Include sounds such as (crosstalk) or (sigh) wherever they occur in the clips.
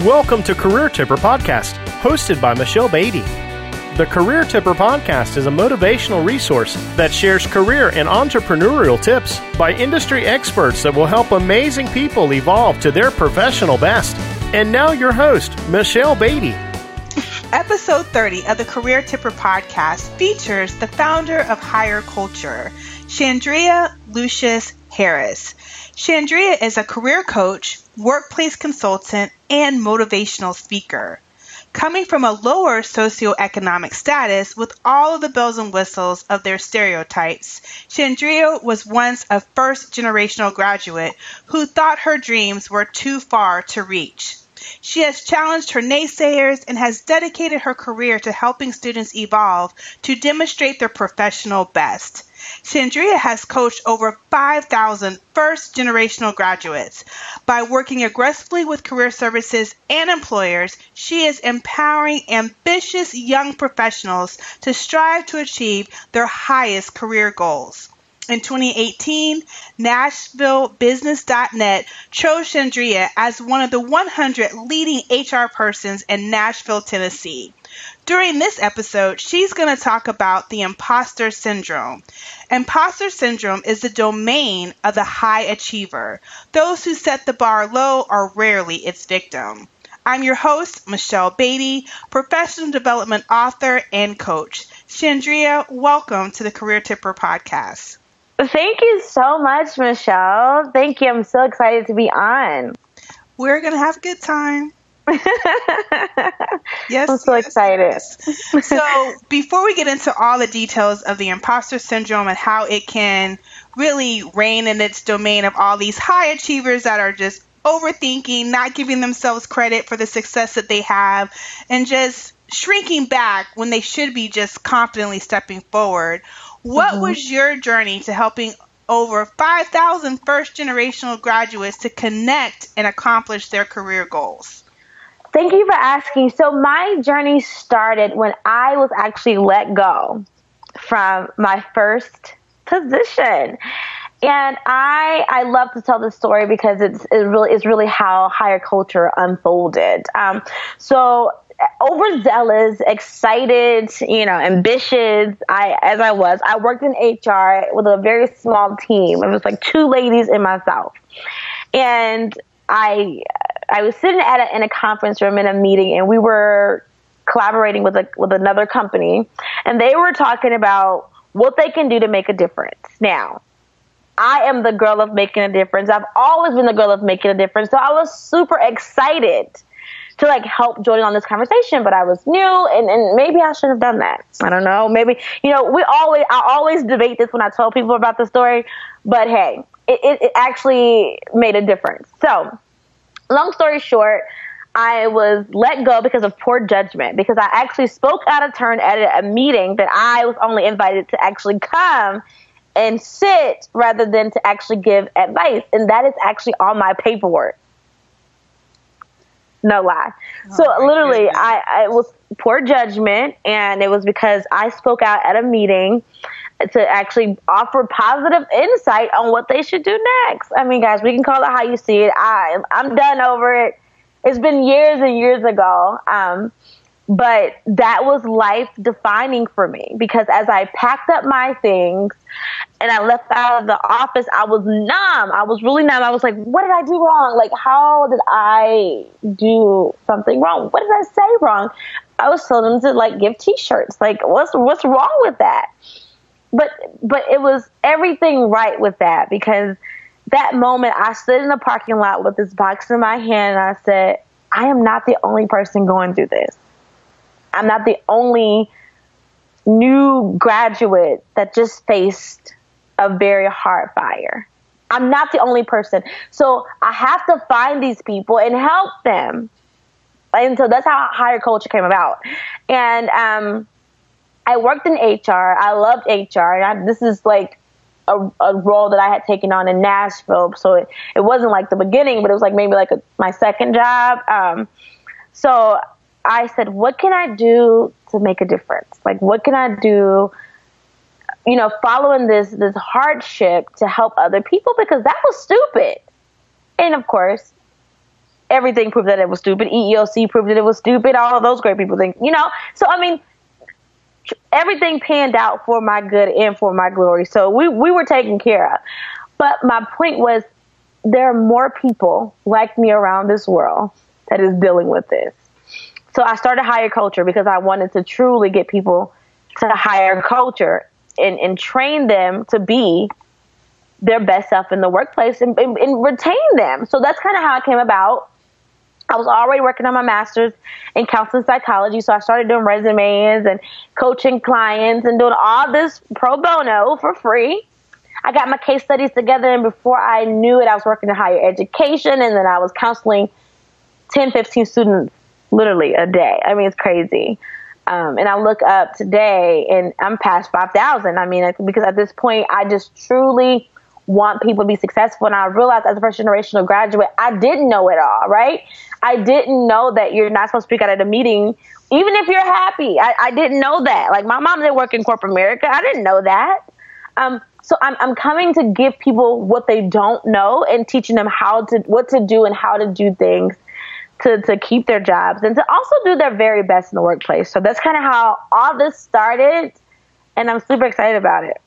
Welcome to Career Tipper Podcast, hosted by Michelle Beatty. The Career Tipper Podcast is a motivational resource that shares career and entrepreneurial tips by industry experts that will help amazing people evolve to their professional best. And now, your host, Michelle Beatty. Episode 30 of the Career Tipper Podcast features the founder of Hire Culture, Chandria Lucius Harris. Chandria is a career coach, workplace consultant, and motivational speaker. Coming from a lower socioeconomic status with all of the bells and whistles of their stereotypes, Chandria was once a first generational graduate who thought her dreams were too far to reach. She has challenged her naysayers and has dedicated her career to helping students evolve to demonstrate their professional best. Chandria has coached over 5,000 first generational graduates. By working aggressively with career services and employers, she is empowering ambitious young professionals to strive to achieve their highest career goals. In 2018, NashvilleBusiness.net chose Chandria as one of the 100 leading HR persons in Nashville, Tennessee. During this episode, she's going to talk about the imposter syndrome. Imposter syndrome is the domain of the high achiever. Those who set the bar low are rarely its victim. I'm your host, Michelle Beatty, professional development author and coach. Chandria, welcome to the Career Tipper podcast. Thank you so much, Michelle. Thank you. I'm so excited to be on. We're going to have a good time. (laughs) yes, I'm so yes, excited. Yes. So, before we get into all the details of the imposter syndrome and how it can really reign in its domain of all these high achievers that are just overthinking, not giving themselves credit for the success that they have, and just shrinking back when they should be just confidently stepping forward. What mm-hmm. was your journey to helping over 5,000 first generational graduates to connect and accomplish their career goals? Thank you for asking. So my journey started when I was actually let go from my first position. And I I love to tell this story because it's it really it's really how Hire Culture unfolded. Um, so overzealous, excited, you know, ambitious. I as I was, I worked in HR with a very small team. It was like two ladies and myself, and I I was sitting at a, in a conference room in a meeting, and we were collaborating with a with another company, and they were talking about what they can do to make a difference. Now, I am the girl of making a difference. I've always been the girl of making a difference, so I was super excited to like help join on this conversation, but I was new and, and maybe I shouldn't have done that. I don't know. Maybe, you know, we always, I always debate this when I tell people about the story, but hey, it, it, it actually made a difference. So long story short, I was let go because of poor judgment because I actually spoke out of turn at a meeting that I was only invited to actually come and sit rather than to actually give advice. And that is actually on my paperwork. No lie. Oh, so literally, I, I was poor judgment, and it was because I spoke out at a meeting to actually offer positive insight on what they should do next. I mean, guys, we can call it how you see it. I I'm done over it. It's been years and years ago. Um, but that was life defining for me because as I packed up my things and I left out of the office, I was numb. I was really numb. I was like, what did I do wrong? Like, how did I do something wrong? What did I say wrong? I was telling them to like give t-shirts. Like, what's, what's wrong with that? but but it was everything right with that because that moment I stood in the parking lot with this box in my hand and I said, I am not the only person going through this. I'm not the only new graduate that just faced a very hard fire. I'm not the only person. So I have to find these people and help them. And so that's how Hire Culture came about. And um, I worked in HR. I loved HR, and I, this is like a, a, role that I had taken on in Nashville. So it, it wasn't like the beginning, but it was like maybe like a, my second job. Um, so I said, what can I do to make a difference? Like, what can I do? You know, following this this hardship to help other people because that was stupid. And of course, everything proved that it was stupid. EEOC proved that it was stupid. All of those great people think, you know. So I mean, everything panned out for my good and for my glory. So we we were taken care of. But my point was, there are more people like me around this world that is dealing with this. So I started Hire Culture because I wanted to truly get people to higher culture and, and train them to be their best self in the workplace and, and, and retain them. So that's kind of how it came about. I was already working on my master's in counseling psychology, so I started doing resumes and coaching clients and doing all this pro bono for free. I got my case studies together, and before I knew it, I was working in higher education, and then I was counseling 10, 15 students literally a day. I mean, it's crazy. Um, and I look up today, and I'm past 5,000. I mean, because at this point, I just truly want people to be successful. And I realized as a first generational graduate, I didn't know it all, right? I didn't know that you're not supposed to speak out at a meeting, even if you're happy. I, I didn't know that. Like my mom didn't work in corporate America. I didn't know that. Um, so I'm, I'm coming to give people what they don't know and teaching them how to, what to do and how to do things to, to keep their jobs and to also do their very best in the workplace. So that's kind of how all this started. And I'm super excited about it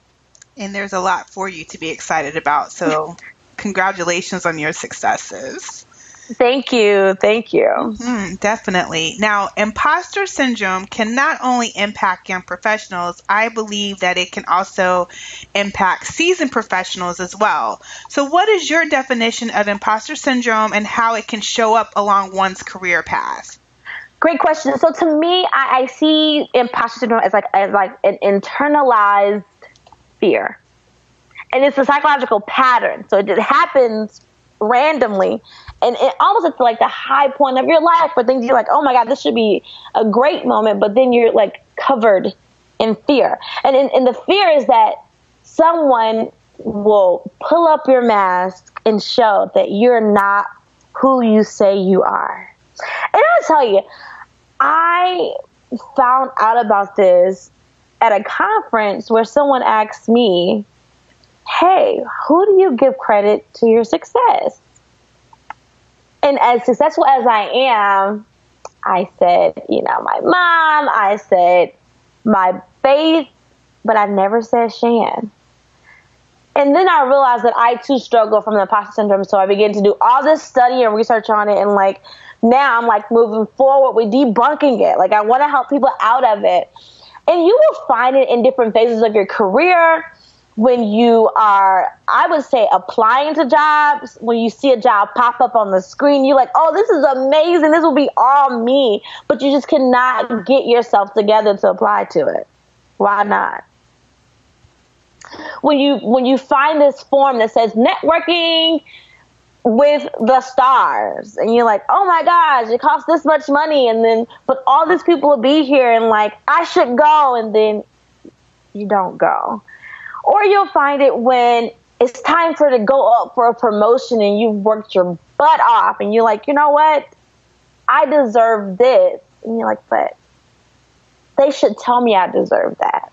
and there's a lot for you to be excited about. So, (laughs) congratulations on your successes. Thank you. Thank you. Mm-hmm, definitely. Now, imposter syndrome can not only impact young professionals, I believe that it can also impact seasoned professionals as well. So, what is your definition of imposter syndrome and how it can show up along one's career path? Great question. So, to me, I, I see imposter syndrome as like as like an internalized fear. And it's a psychological pattern. So it just happens randomly. And it almost it's like the high point of your life where things you're like, oh my God, this should be a great moment. But then you're like covered in fear. And, in, and the fear is that someone will pull up your mask and show that you're not who you say you are. And I'll tell you, I found out about this at a conference where someone asked me, Hey, who do you give credit to your success? And as successful as I am, I said, you know, my mom, I said my faith, but I never said Shan. And then I realized that I too struggle from the imposter syndrome. So I began to do all this study and research on it. And like now I'm like moving forward with debunking it. Like I want to help people out of it. And you will find it in different phases of your career when you are, I would say, applying to jobs, when you see a job pop up on the screen, you're like, oh, this is amazing. This will be all me. But you just cannot get yourself together to apply to it. Why not? When you when you find this form that says networking with the stars and you're like oh my gosh it costs this much money and then but all these people will be here and like i should go and then you don't go or you'll find it when it's time for to go up for a promotion and you've worked your butt off and you're like you know what? I deserve this. And you're like but they should tell me i deserve that.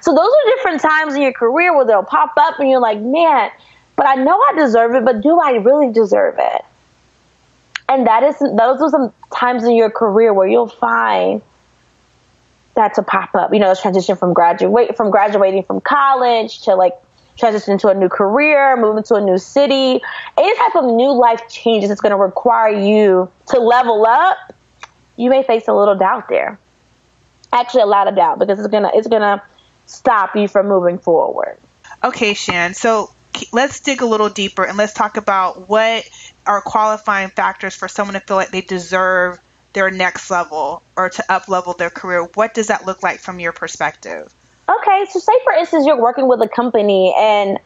So those are different times in your career where they'll pop up and you're like man but I know I deserve it, but do I really deserve it? And that is, those are some times in your career where you'll find that to pop up. You know, transition from graduate, from graduating from college to like transition into a new career, moving to a new city, any type of new life changes that's going to require you to level up. You may face a little doubt there. Actually, a lot of doubt because it's gonna it's gonna stop you from moving forward. Okay, Shan. So let's dig a little deeper and let's talk about what are qualifying factors for someone to feel like they deserve their next level or to up level their career. What does that look like from your perspective? Okay, so say for instance you're working with a company and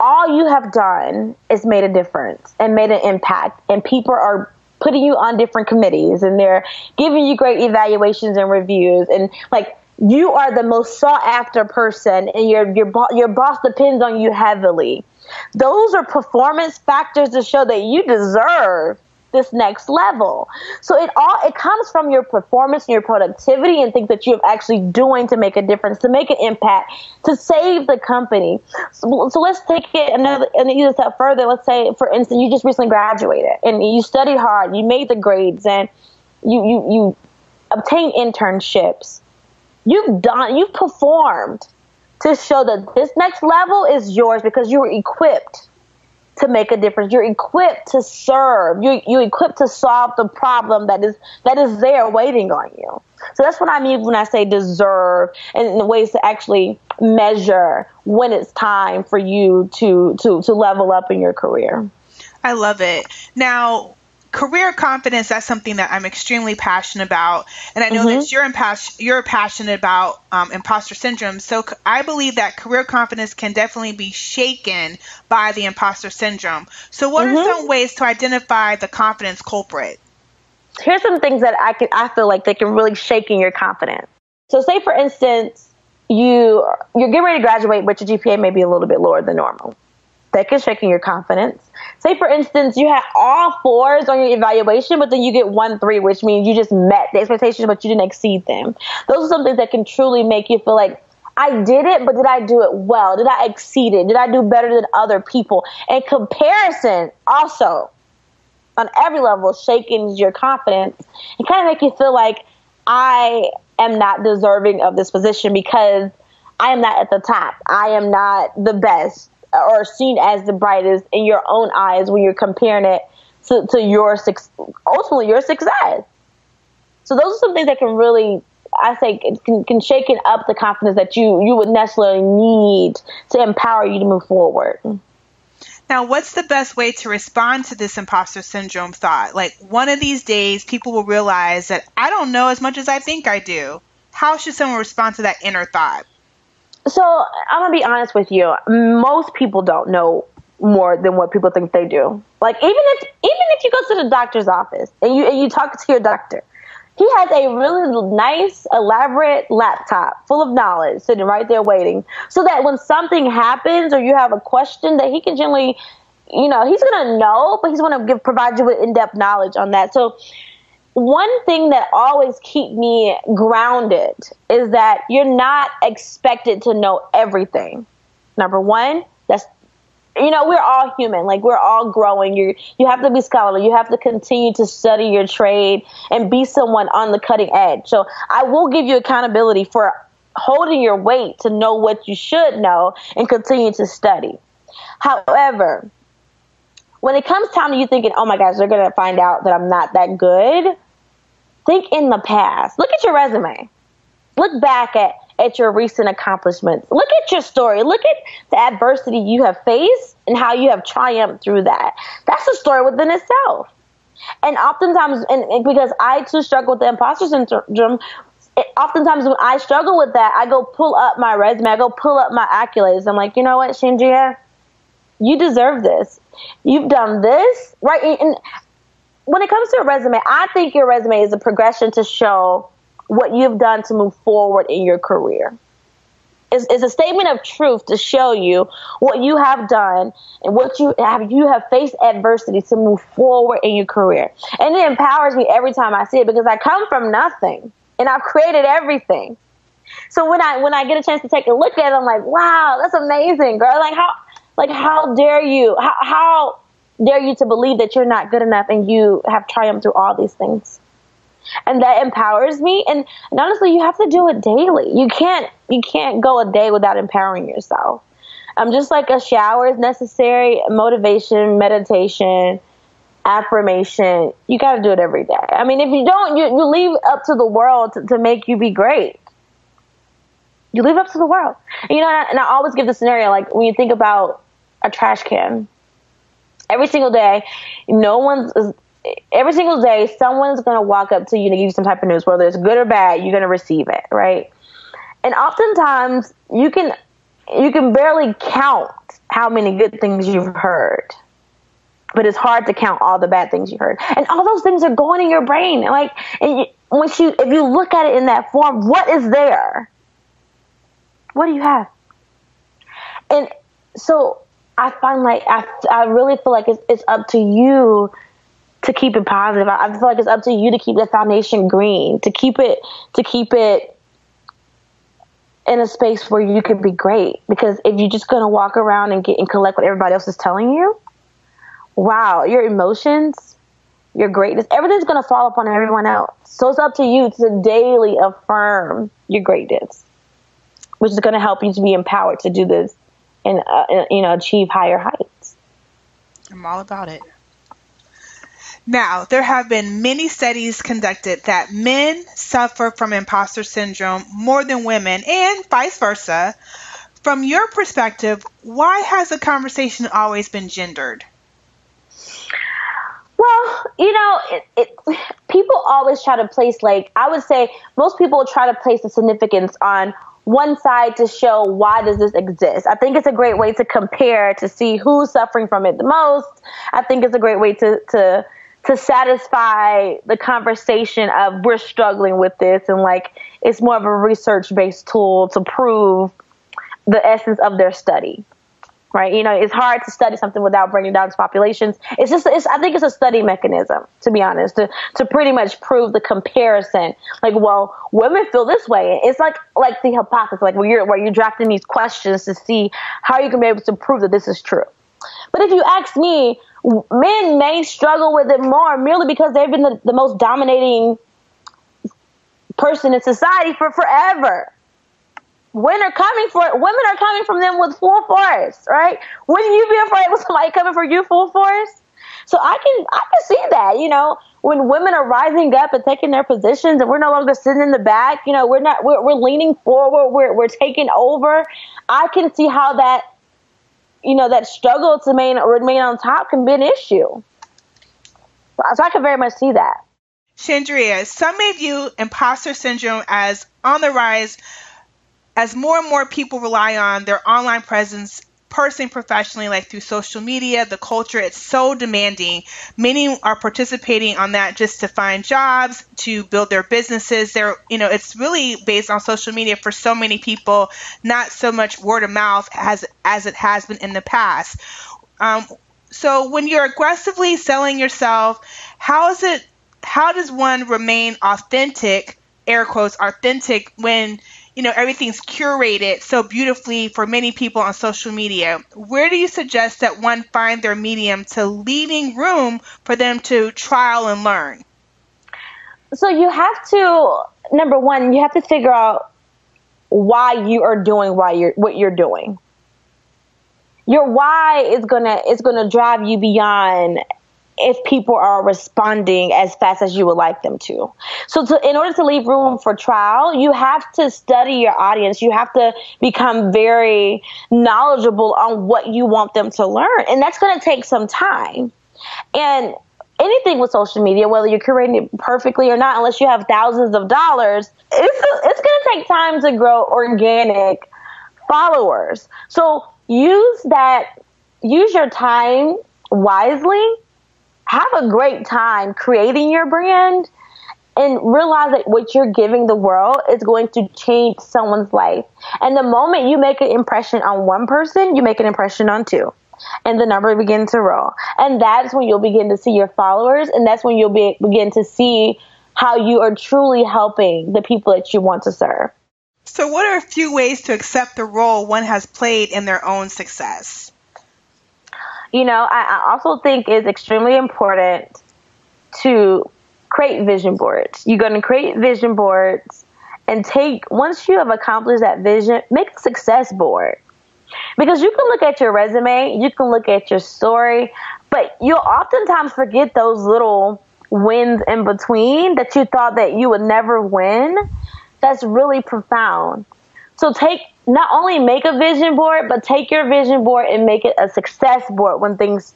all you have done is made a difference and made an impact and people are putting you on different committees and they're giving you great evaluations and reviews and like you are the most sought after person and your your your boss depends on you heavily. Those are performance factors to show that you deserve this next level. So it all it comes from your performance and your productivity and things that you're actually doing to make a difference, to make an impact, to save the company. So, so let's take it another and a step further. Let's say, for instance, you just recently graduated and you studied hard, you made the grades, and you you you obtained internships. You've done, you've performed to show that this next level is yours because you were equipped to make a difference. You're equipped to serve. You you equipped to solve the problem that is that is there waiting on you. So that's what I mean when I say deserve and ways to actually measure when it's time for you to to to level up in your career. I love it. Now, career confidence that's something that i'm extremely passionate about. And i know mm-hmm. that you're, impas- you're passionate about um, imposter syndrome. So c- I believe that career confidence can definitely be shaken by the imposter syndrome. So what mm-hmm. are some ways to identify the confidence culprit? Here's some things that i can i feel like they can really shake in your confidence. So say for instance you you're getting ready to graduate but your gpa may be a little bit lower than normal that can shake in your confidence say for instance you had all fours on your evaluation but then you get one three which means you just met the expectations but you didn't exceed them those are some things that can truly make you feel like I did it, but did I do it well? Did I exceed it? Did I do better than other people? And comparison also on every level shakens your confidence and kind of make you feel like I am not deserving of this position because I am not at the top. I am not the best or seen as the brightest in your own eyes when you're comparing it to, to your ultimately your success. So those are some things that can really, I say, can, can shake it up the confidence that you you would necessarily need to empower you to move forward. Now, what's the best way to respond to this imposter syndrome thought? Like one of these days, people will realize that I don't know as much as I think I do. How should someone respond to that inner thought? So I'm gonna be honest with you. Most people don't know more than what people think they do. Like even if even if you go to the doctor's office and you and you talk to your doctor, he has a really nice, elaborate laptop full of knowledge sitting right there waiting, so that when something happens or you have a question, that he can generally, you know, he's gonna know, but he's gonna give provide you with in depth knowledge on that. So one thing that always keep me grounded is that you're not expected to know everything. Number one, that's you know we're all human. Like we're all growing. You you have to be scholarly you have to continue to study your trade and be someone on the cutting edge. So i will give you accountability for holding your weight to know what you should know and continue to study. However when it comes time to you thinking oh my gosh they're going to find out that i'm not that good think in the past. Look at your resume. Look back at, at your recent accomplishments. Look at your story. Look at the adversity you have faced and how you have triumphed through that. That's a story within itself. And oftentimes, and, and because I too struggle with the imposter syndrome, it, oftentimes when I struggle with that, I go pull up my resume, I go pull up my accolades. I'm like, you know what, Chandria, you deserve this. You've done this, right? And when it comes to a resume, I think your resume is a progression to show what you've done to move forward in your career. It's, it's, a statement of truth to show you what you have done and what you have you have faced adversity to move forward in your career. And it empowers me every time I see it because I come from nothing and I've created everything. So when I when I get a chance to take a look at it, I'm like, wow, that's amazing, girl. Like how like how dare you? How how dare you to believe that you're not good enough and you have triumphed through all these things. And that empowers me. And, and honestly, you have to do it daily. You can't, you can't go a day without empowering yourself. Um, just like a shower is necessary, motivation, meditation, affirmation, you got to do it every day. I mean, if you don't, you, you leave up to the world to, to make you be great. You leave up to the world. And, you know, and I, and I always give the scenario like when you think about a trash can every single day, no one's every single day someone's going to walk up to you to give you some type of news whether it's good or bad you're going to receive it right? And oftentimes you can you can barely count how many good things you've heard but it's hard to count all the bad things you heard. And all those things are going in your brain like and you, once you if you look at it in that form what is there? What do you have? And so I find like I, I really feel like it's, it's up to you to keep it positive. I, I feel like it's up to you to keep the foundation green, to keep it to keep it in a space where you can be great. Because if you're just gonna walk around and get and collect what everybody else is telling you, wow, your emotions, your greatness, everything's gonna fall upon everyone else. So it's up to you to daily affirm your greatness, which is gonna help you to be empowered to do this and uh, you know achieve higher heights. I'm all about it. Now, there have been many studies conducted that men suffer from imposter syndrome more than women, and vice versa. From your perspective, why has the conversation always been gendered? Well, you know, it, it, people always try to place, like, I would say most people try to place the significance on one side to show why does this exist. I think it's a great way to compare to see who's suffering from it the most. I think it's a great way to, to to satisfy the conversation of we're struggling with this and like it's more of a research based tool to prove the essence of their study right? You know it's hard to study something without bringing down to populations. It's just it's, i think it's a study mechanism to be honest to, to pretty much prove the comparison. Like well women feel this way. It's like like the hypothesis like where you're where you're drafting these questions to see how you can be able to prove that this is true. But if you ask me men may struggle with it more merely because they've been the, the most dominating person in society for forever. Women are coming for women are coming from them with full force, right? Wouldn't you be afraid of somebody coming for you full force? So I can I can see that, you know, when women are rising up and taking their positions and we're no longer sitting in the back, you know, we're not we're, we're leaning forward, we're we're taking over. I can see how that you know, that struggle to remain, remain on top can be an issue. So I can very much see that. Chandria, some may view imposter syndrome as on the rise as more and more people rely on their online presence personally, professionally, like through social media, the culture, it's so demanding. Many are participating on that just to find jobs, to build their businesses. They're, you know, it's really based on social media for so many people, not so much word of mouth as as it has been in the past. Um, so when you're aggressively selling yourself, how is it? How does one remain authentic? Air quotes authentic when you know everything's curated so beautifully for many people on social media. Where do you suggest that one find their medium to leaving room for them to trial and learn? So you have to number one you have to figure out why you are doing why you're what you're doing. Your why is gonna is gonna drive you beyond if people are responding as fast as you would like them to. So to, in order to leave room for trial, you have to study your audience. You have to become very knowledgeable on what you want them to learn. And that's going to take some time. And anything with social media, whether you're curating it perfectly or not, unless you have thousands of dollars, it's, it's going to take time to grow organic followers. So use that, use your time wisely have a great time creating your brand and realize that what you're giving the world is going to change someone's life. And the moment you make an impression on one person, you make an impression on two. And the number begins to roll. And that's when you'll begin to see your followers, and that's when you'll be, begin to see how you are truly helping the people that you want to serve. So, what are a few ways to accept the role one has played in their own success? You know, I, I also think it's extremely important to create vision boards. You're going to create vision boards and take, once you have accomplished that vision, make a success board. Because you can look at your resume, you can look at your story, but you'll oftentimes forget those little wins in between that you thought that you would never win. That's really profound. So take not only make a vision board, but take your vision board and make it a success board when things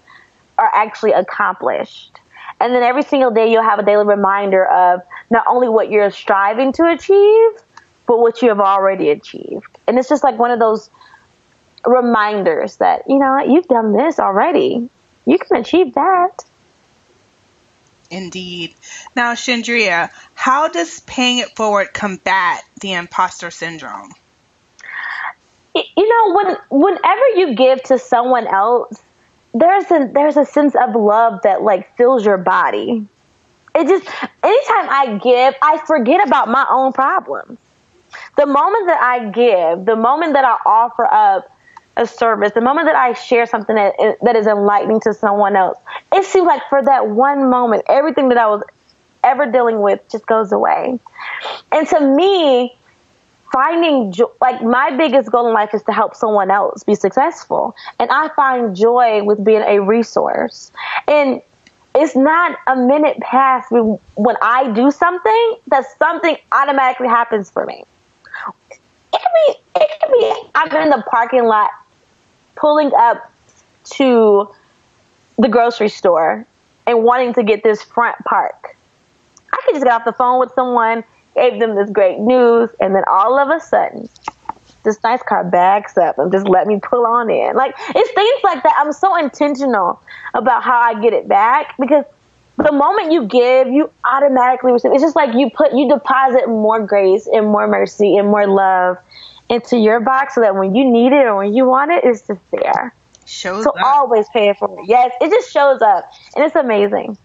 are actually accomplished. And then every single day you'll have a daily reminder of not only what you're striving to achieve, but what you have already achieved. And it's just like one of those reminders that, you know, you've done this already. You can achieve that. Indeed. Now, Chandria, how does paying it forward combat the imposter syndrome? You know, when whenever you give to someone else, there's a there's a sense of love that like fills your body. It just anytime I give, I forget about my own problems. The moment that I give, the moment that I offer up a service, the moment that I share something that, that is enlightening to someone else, it seems like for that one moment, everything that I was ever dealing with just goes away. And to me, finding joy, like my biggest goal in life is to help someone else be successful. And I find joy with being a resource. And it's not a minute past when I do something that something automatically happens for me. It can be, it can be, I'm in the parking lot pulling up to the grocery store and wanting to get this front park. I could just get off the phone with someone, gave them this great news, and then all of a sudden, this nice car backs up and just let me pull on in. Like it's things like that. I'm so intentional about how I get it back because the moment you give, you automatically receive. It's just like you put, you deposit more grace and more mercy and more love into your box so that when you need it or when you want it, it's just there. Shows so up. always pay it for it. Yes, it just shows up and it's amazing.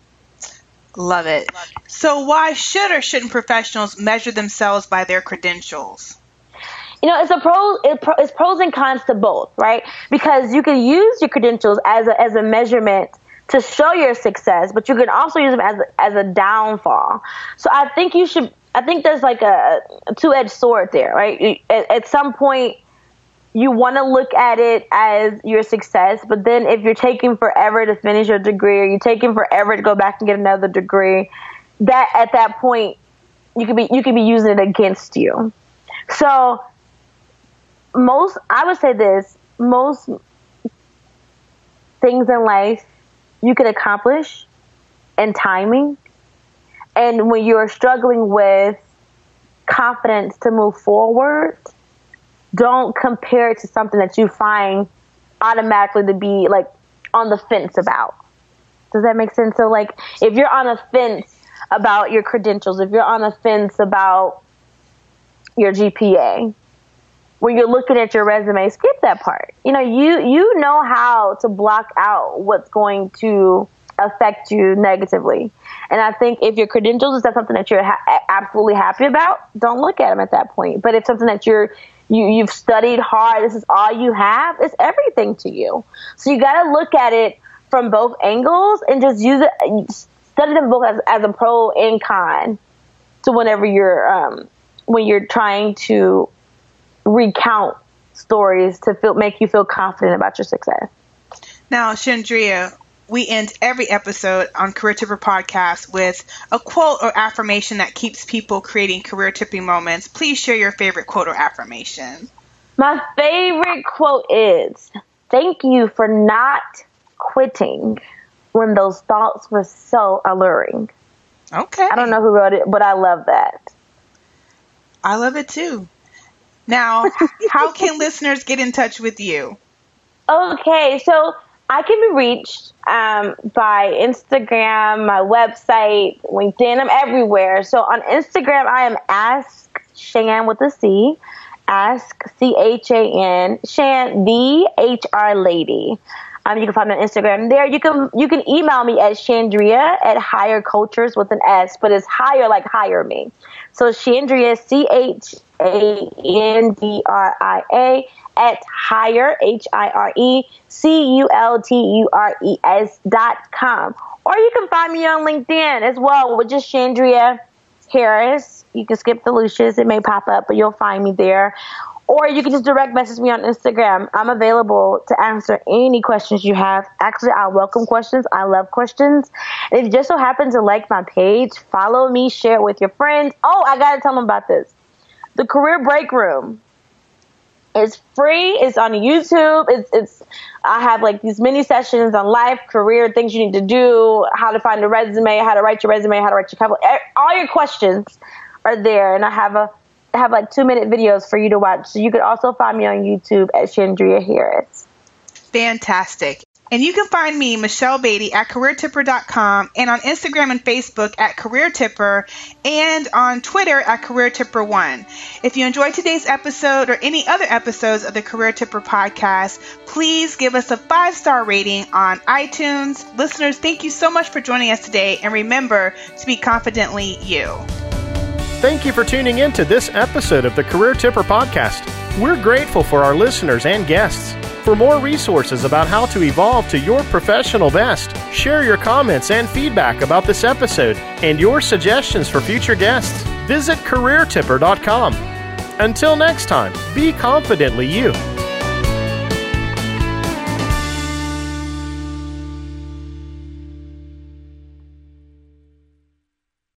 Love it. So why should or shouldn't professionals measure themselves by their credentials? You know, it's a pros, it's pros and cons to both, right? Because you can use your credentials as a, as a measurement to show your success, but you can also use them as a, as a downfall. So I think you should. I think there's like a, a two edged sword there, right? At, at some point, you want to look at it as your success, but then if you're taking forever to finish your degree, or you're taking forever to go back and get another degree, that at that point you could be you could be using it against you. So most I would say this most things in life you can accomplish and timing. And when you're struggling with confidence to move forward, don't compare it to something that you find automatically to be like on the fence about. Does that make sense? So like if you're on a fence about your credentials, if you're on a fence about your GPA, when you're looking at your resume, skip that part. You know, you you know how to block out what's going to affect you negatively. And I think if your credentials is that something that you're ha- absolutely happy about, don't look at them at that point. But if something that you're you you've studied hard, this is all you have, it's everything to you. So you got to look at it from both angles and just use it study them both as, as a pro and con to whenever you're um when you're trying to recount stories to feel make you feel confident about your success. Now, Chandria, we end every episode on Career Tipper Podcast with a quote or affirmation that keeps people creating career tipping moments. Please share your favorite quote or affirmation. My favorite quote is Thank you for not quitting when those thoughts were so alluring. Okay. I don't know who wrote it, but I love that. I love it too. Now, (laughs) how can listeners get in touch with you? Okay, so I can be reached um, by Instagram, my website, LinkedIn. I'm everywhere. So on Instagram, I am Ask Shan with a C. Ask C H A N Shan the H R Lady. Um, you can find me on Instagram there. You can you can email me at Chandria at Hire Cultures with an S, but it's higher like hire me. So Chandria C H A N D R I A at hire H I R E C U L T U R E S dot com. Or you can find me on LinkedIn as well with just Chandria Harris. You can skip the Lucius, it may pop up, but you'll find me there. Or you can just direct message me on Instagram. I'm available to answer any questions you have. Actually, I welcome questions. I love questions. And if you just so happen to like my page, follow me, share it with your friends. Oh, I gotta tell them about this. The Career Break Room is free. It's on YouTube. It's, it's, I have like these mini sessions on life, career, things you need to do, how to find a resume, how to write your resume, how to write your cover. All your questions are there. And I have a, have like two minute videos for you to watch. So you can also find me on YouTube at Chandria Harris. Fantastic. And you can find me, Michelle Beatty, at CareerTipper.com and on Instagram and Facebook at CareerTipper and on Twitter at CareerTipper1. If you enjoyed today's episode or any other episodes of the Career Tipper podcast, please give us a five star rating on iTunes. Listeners, thank you so much for joining us today and remember to be confidently you. Thank you for tuning in to this episode of the Career Tipper podcast. We're grateful for our listeners and guests. For more resources about how to evolve to your professional best, share your comments and feedback about this episode and your suggestions for future guests, visit CareerTipper.com. Until next time, be confidently you.